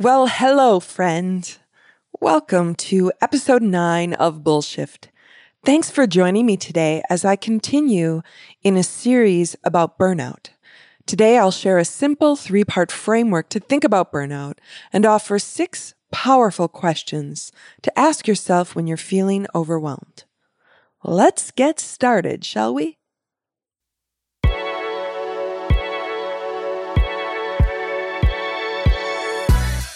Well, hello, friend. Welcome to episode nine of Bullshift. Thanks for joining me today as I continue in a series about burnout. Today, I'll share a simple three part framework to think about burnout and offer six powerful questions to ask yourself when you're feeling overwhelmed. Let's get started, shall we?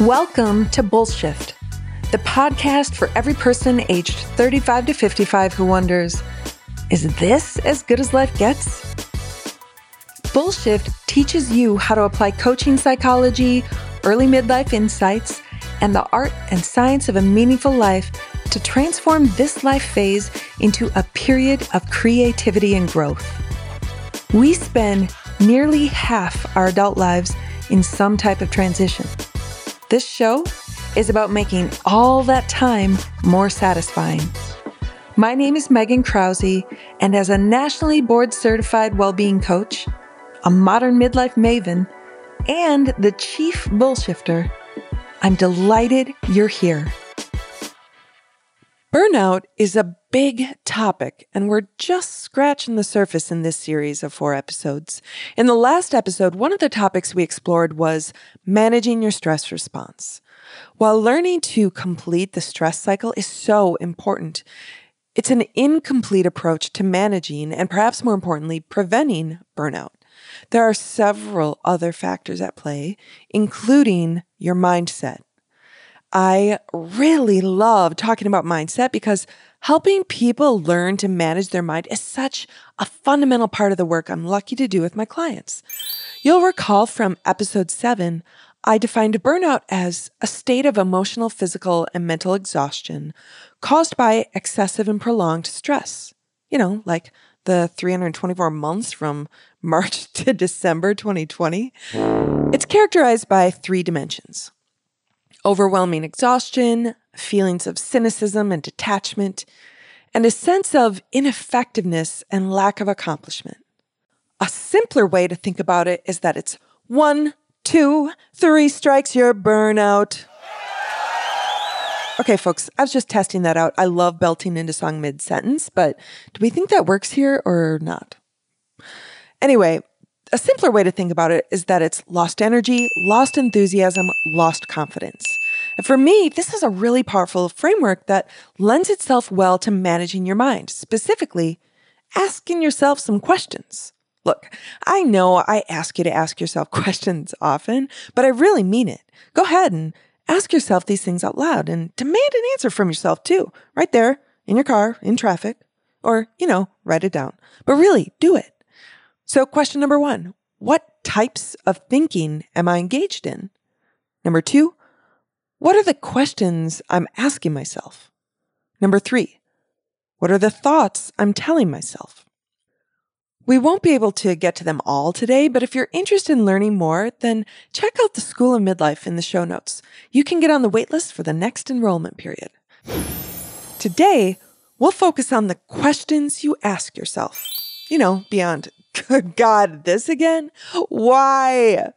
Welcome to Bullshift, the podcast for every person aged 35 to 55 who wonders, is this as good as life gets? Bullshift teaches you how to apply coaching psychology, early midlife insights, and the art and science of a meaningful life to transform this life phase into a period of creativity and growth. We spend nearly half our adult lives in some type of transition. This show is about making all that time more satisfying. My name is Megan Krause, and as a nationally board certified well being coach, a modern midlife maven, and the chief bullshifter, I'm delighted you're here. Burnout is a big topic, and we're just scratching the surface in this series of four episodes. In the last episode, one of the topics we explored was managing your stress response. While learning to complete the stress cycle is so important, it's an incomplete approach to managing and perhaps more importantly, preventing burnout. There are several other factors at play, including your mindset. I really love talking about mindset because helping people learn to manage their mind is such a fundamental part of the work I'm lucky to do with my clients. You'll recall from episode seven, I defined burnout as a state of emotional, physical, and mental exhaustion caused by excessive and prolonged stress. You know, like the 324 months from March to December 2020. It's characterized by three dimensions overwhelming exhaustion, feelings of cynicism and detachment, and a sense of ineffectiveness and lack of accomplishment. A simpler way to think about it is that it's one, two, three strikes, your burnout. Okay, folks, I was just testing that out. I love belting into song mid sentence, but do we think that works here or not? Anyway, a simpler way to think about it is that it's lost energy, lost enthusiasm, lost confidence. And for me, this is a really powerful framework that lends itself well to managing your mind, specifically asking yourself some questions. Look, I know I ask you to ask yourself questions often, but I really mean it. Go ahead and ask yourself these things out loud and demand an answer from yourself too, right there in your car, in traffic, or, you know, write it down. But really, do it. So, question number one What types of thinking am I engaged in? Number two, what are the questions I'm asking myself? Number three, what are the thoughts I'm telling myself? We won't be able to get to them all today, but if you're interested in learning more, then check out the School of Midlife in the show notes. You can get on the waitlist for the next enrollment period. Today, we'll focus on the questions you ask yourself. You know, beyond God, this again? Why?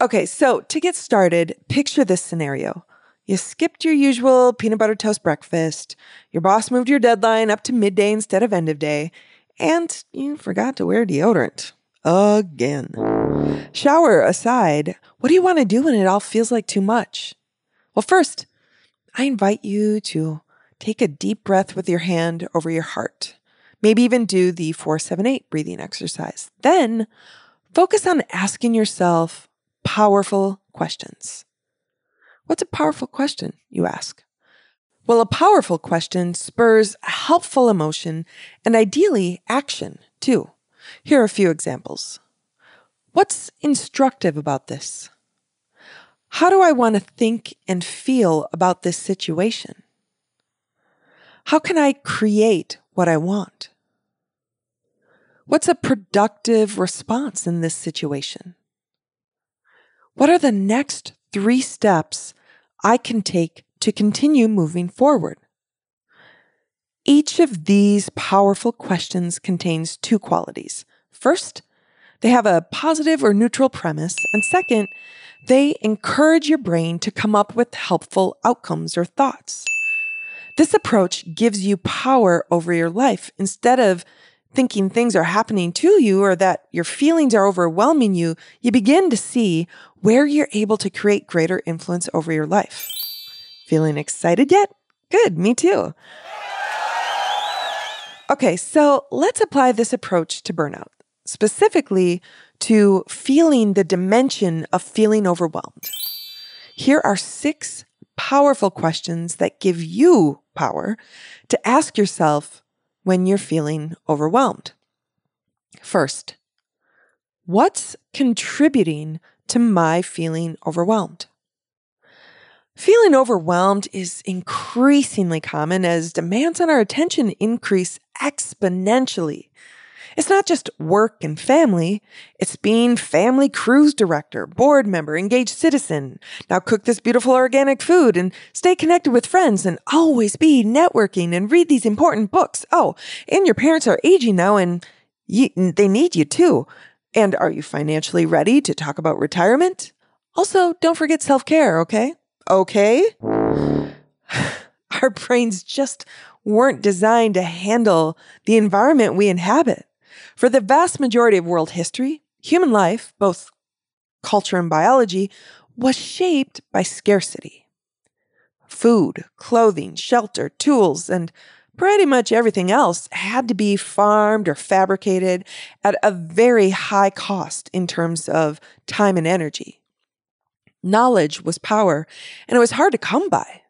Okay, so to get started, picture this scenario. You skipped your usual peanut butter toast breakfast, your boss moved your deadline up to midday instead of end of day, and you forgot to wear deodorant. Again. Shower aside, what do you want to do when it all feels like too much? Well, first, I invite you to take a deep breath with your hand over your heart. Maybe even do the 478 breathing exercise. Then focus on asking yourself powerful questions. What's a powerful question, you ask? Well, a powerful question spurs helpful emotion and ideally action, too. Here are a few examples. What's instructive about this? How do I want to think and feel about this situation? How can I create what I want? What's a productive response in this situation? What are the next three steps I can take to continue moving forward? Each of these powerful questions contains two qualities. First, They have a positive or neutral premise. And second, they encourage your brain to come up with helpful outcomes or thoughts. This approach gives you power over your life instead of thinking things are happening to you or that your feelings are overwhelming you. You begin to see where you're able to create greater influence over your life. Feeling excited yet? Good, me too. Okay, so let's apply this approach to burnout, specifically to feeling the dimension of feeling overwhelmed. Here are six powerful questions that give you power to ask yourself when you're feeling overwhelmed. First, what's contributing to my feeling overwhelmed? Feeling overwhelmed is increasingly common as demands on our attention increase exponentially it's not just work and family. It's being family cruise director, board member, engaged citizen. Now cook this beautiful organic food and stay connected with friends and always be networking and read these important books. Oh, and your parents are aging now and you, they need you too. And are you financially ready to talk about retirement? Also, don't forget self care, okay? Okay? Our brains just weren't designed to handle the environment we inhabit. For the vast majority of world history, human life, both culture and biology, was shaped by scarcity. Food, clothing, shelter, tools, and pretty much everything else had to be farmed or fabricated at a very high cost in terms of time and energy. Knowledge was power, and it was hard to come by.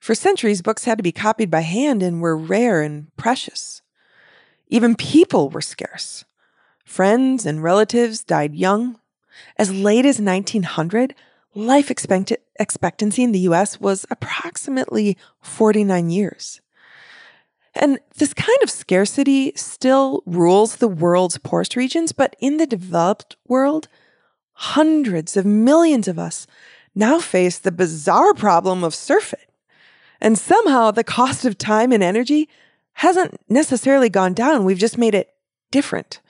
For centuries, books had to be copied by hand and were rare and precious. Even people were scarce. Friends and relatives died young. As late as 1900, life expect- expectancy in the US was approximately 49 years. And this kind of scarcity still rules the world's poorest regions, but in the developed world, hundreds of millions of us now face the bizarre problem of surfeit. And somehow the cost of time and energy hasn't necessarily gone down. We've just made it different.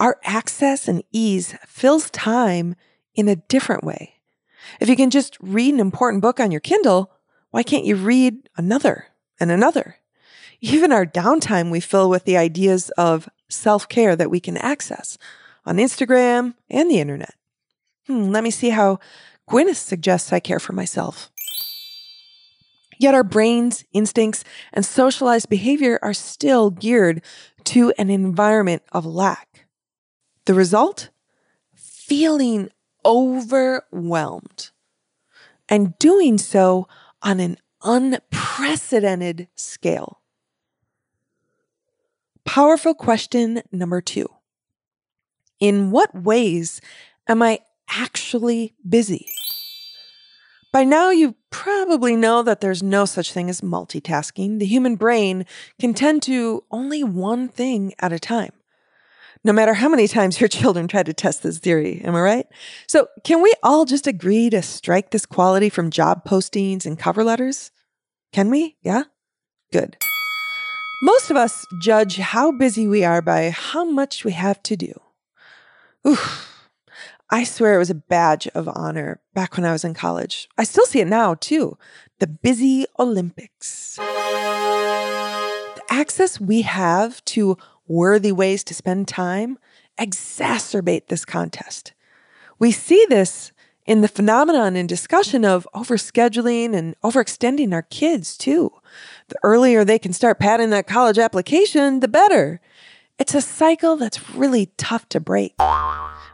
Our access and ease fills time in a different way. If you can just read an important book on your Kindle, why can't you read another and another? Even our downtime we fill with the ideas of self care that we can access on Instagram and the internet. Hmm, let me see how Gwyneth suggests I care for myself. Yet our brains, instincts, and socialized behavior are still geared to an environment of lack. The result? Feeling overwhelmed and doing so on an unprecedented scale. Powerful question number two. In what ways am I actually busy? By now, you probably know that there's no such thing as multitasking. The human brain can tend to only one thing at a time. No matter how many times your children try to test this theory, am I right? So, can we all just agree to strike this quality from job postings and cover letters? Can we? Yeah? Good. Most of us judge how busy we are by how much we have to do. Oof. I swear it was a badge of honor back when I was in college. I still see it now, too. The Busy Olympics. The access we have to worthy ways to spend time exacerbate this contest. We see this in the phenomenon and discussion of overscheduling and overextending our kids, too. The earlier they can start padding that college application, the better. It's a cycle that's really tough to break.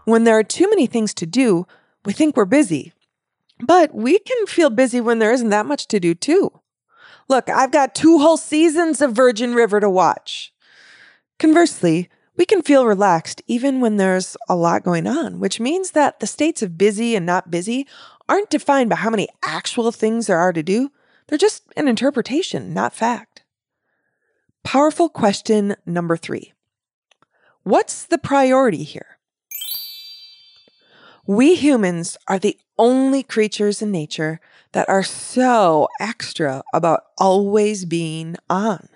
When there are too many things to do, we think we're busy. But we can feel busy when there isn't that much to do, too. Look, I've got two whole seasons of Virgin River to watch. Conversely, we can feel relaxed even when there's a lot going on, which means that the states of busy and not busy aren't defined by how many actual things there are to do. They're just an interpretation, not fact. Powerful question number three What's the priority here? We humans are the only creatures in nature that are so extra about always being on.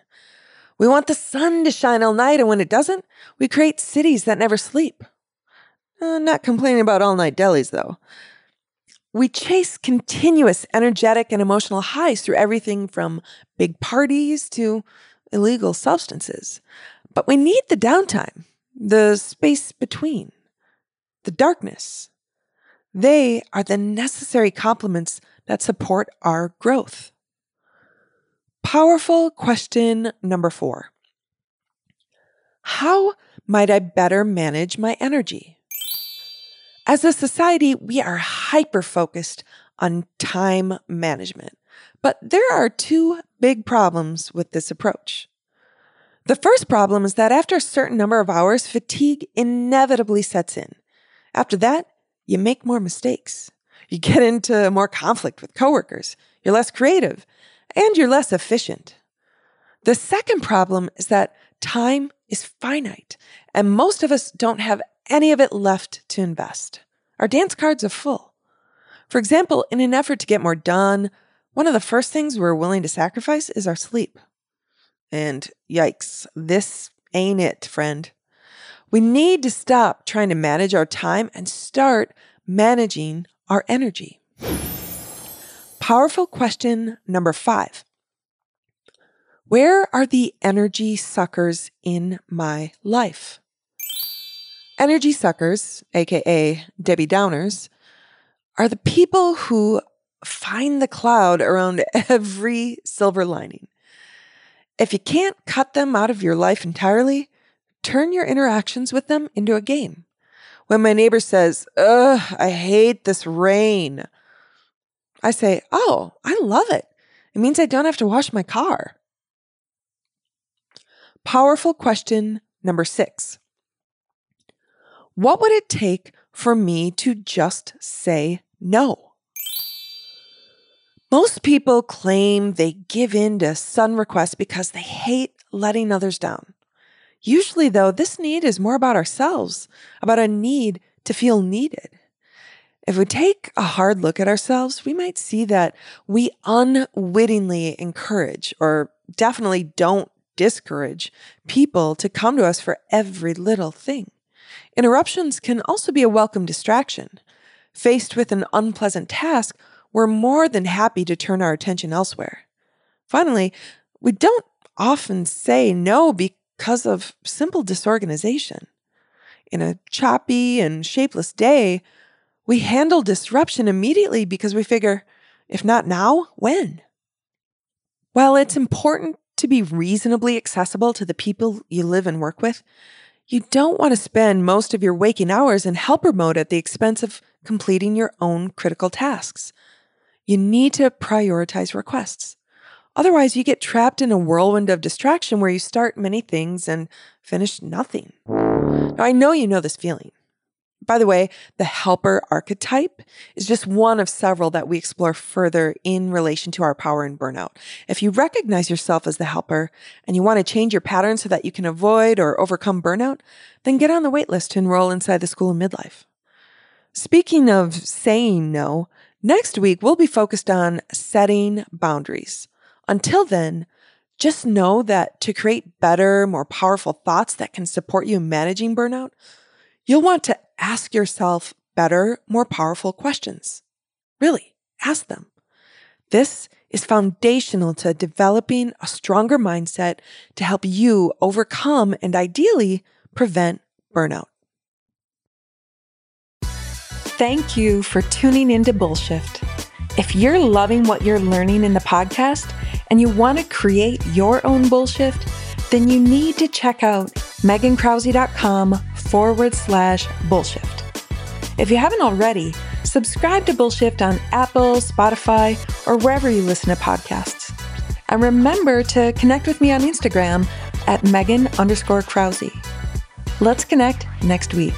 We want the sun to shine all night, and when it doesn't, we create cities that never sleep. Uh, not complaining about all night delis, though. We chase continuous energetic and emotional highs through everything from big parties to illegal substances. But we need the downtime, the space between, the darkness. They are the necessary complements that support our growth. Powerful question number four How might I better manage my energy? As a society, we are hyper focused on time management. But there are two big problems with this approach. The first problem is that after a certain number of hours, fatigue inevitably sets in. After that, you make more mistakes. You get into more conflict with coworkers. You're less creative and you're less efficient. The second problem is that time is finite and most of us don't have any of it left to invest. Our dance cards are full. For example, in an effort to get more done, one of the first things we're willing to sacrifice is our sleep. And yikes, this ain't it, friend. We need to stop trying to manage our time and start managing our energy. Powerful question number five Where are the energy suckers in my life? Energy suckers, aka Debbie Downers, are the people who find the cloud around every silver lining. If you can't cut them out of your life entirely, turn your interactions with them into a game. When my neighbor says, Ugh, I hate this rain, I say, Oh, I love it. It means I don't have to wash my car. Powerful question number six what would it take for me to just say no? Most people claim they give in to sudden requests because they hate letting others down. Usually, though, this need is more about ourselves, about a need to feel needed. If we take a hard look at ourselves, we might see that we unwittingly encourage, or definitely don't discourage, people to come to us for every little thing. Interruptions can also be a welcome distraction. Faced with an unpleasant task, we're more than happy to turn our attention elsewhere. Finally, we don't often say no because of simple disorganization. In a choppy and shapeless day, we handle disruption immediately because we figure, if not now, when? While it's important to be reasonably accessible to the people you live and work with, you don't want to spend most of your waking hours in helper mode at the expense of completing your own critical tasks. You need to prioritize requests. Otherwise, you get trapped in a whirlwind of distraction where you start many things and finish nothing. Now, I know you know this feeling. By the way, the helper archetype is just one of several that we explore further in relation to our power and burnout. If you recognize yourself as the helper and you want to change your pattern so that you can avoid or overcome burnout, then get on the waitlist to enroll inside the School of Midlife. Speaking of saying no, next week we'll be focused on setting boundaries. Until then, just know that to create better, more powerful thoughts that can support you in managing burnout, You'll want to ask yourself better, more powerful questions. Really, ask them. This is foundational to developing a stronger mindset to help you overcome and ideally prevent burnout. Thank you for tuning into Bullshift. If you're loving what you're learning in the podcast and you want to create your own Bullshift, then you need to check out megankrause.com forward slash bullshift. If you haven't already, subscribe to Bullshift on Apple, Spotify, or wherever you listen to podcasts. And remember to connect with me on Instagram at Megan underscore Krause. Let's connect next week.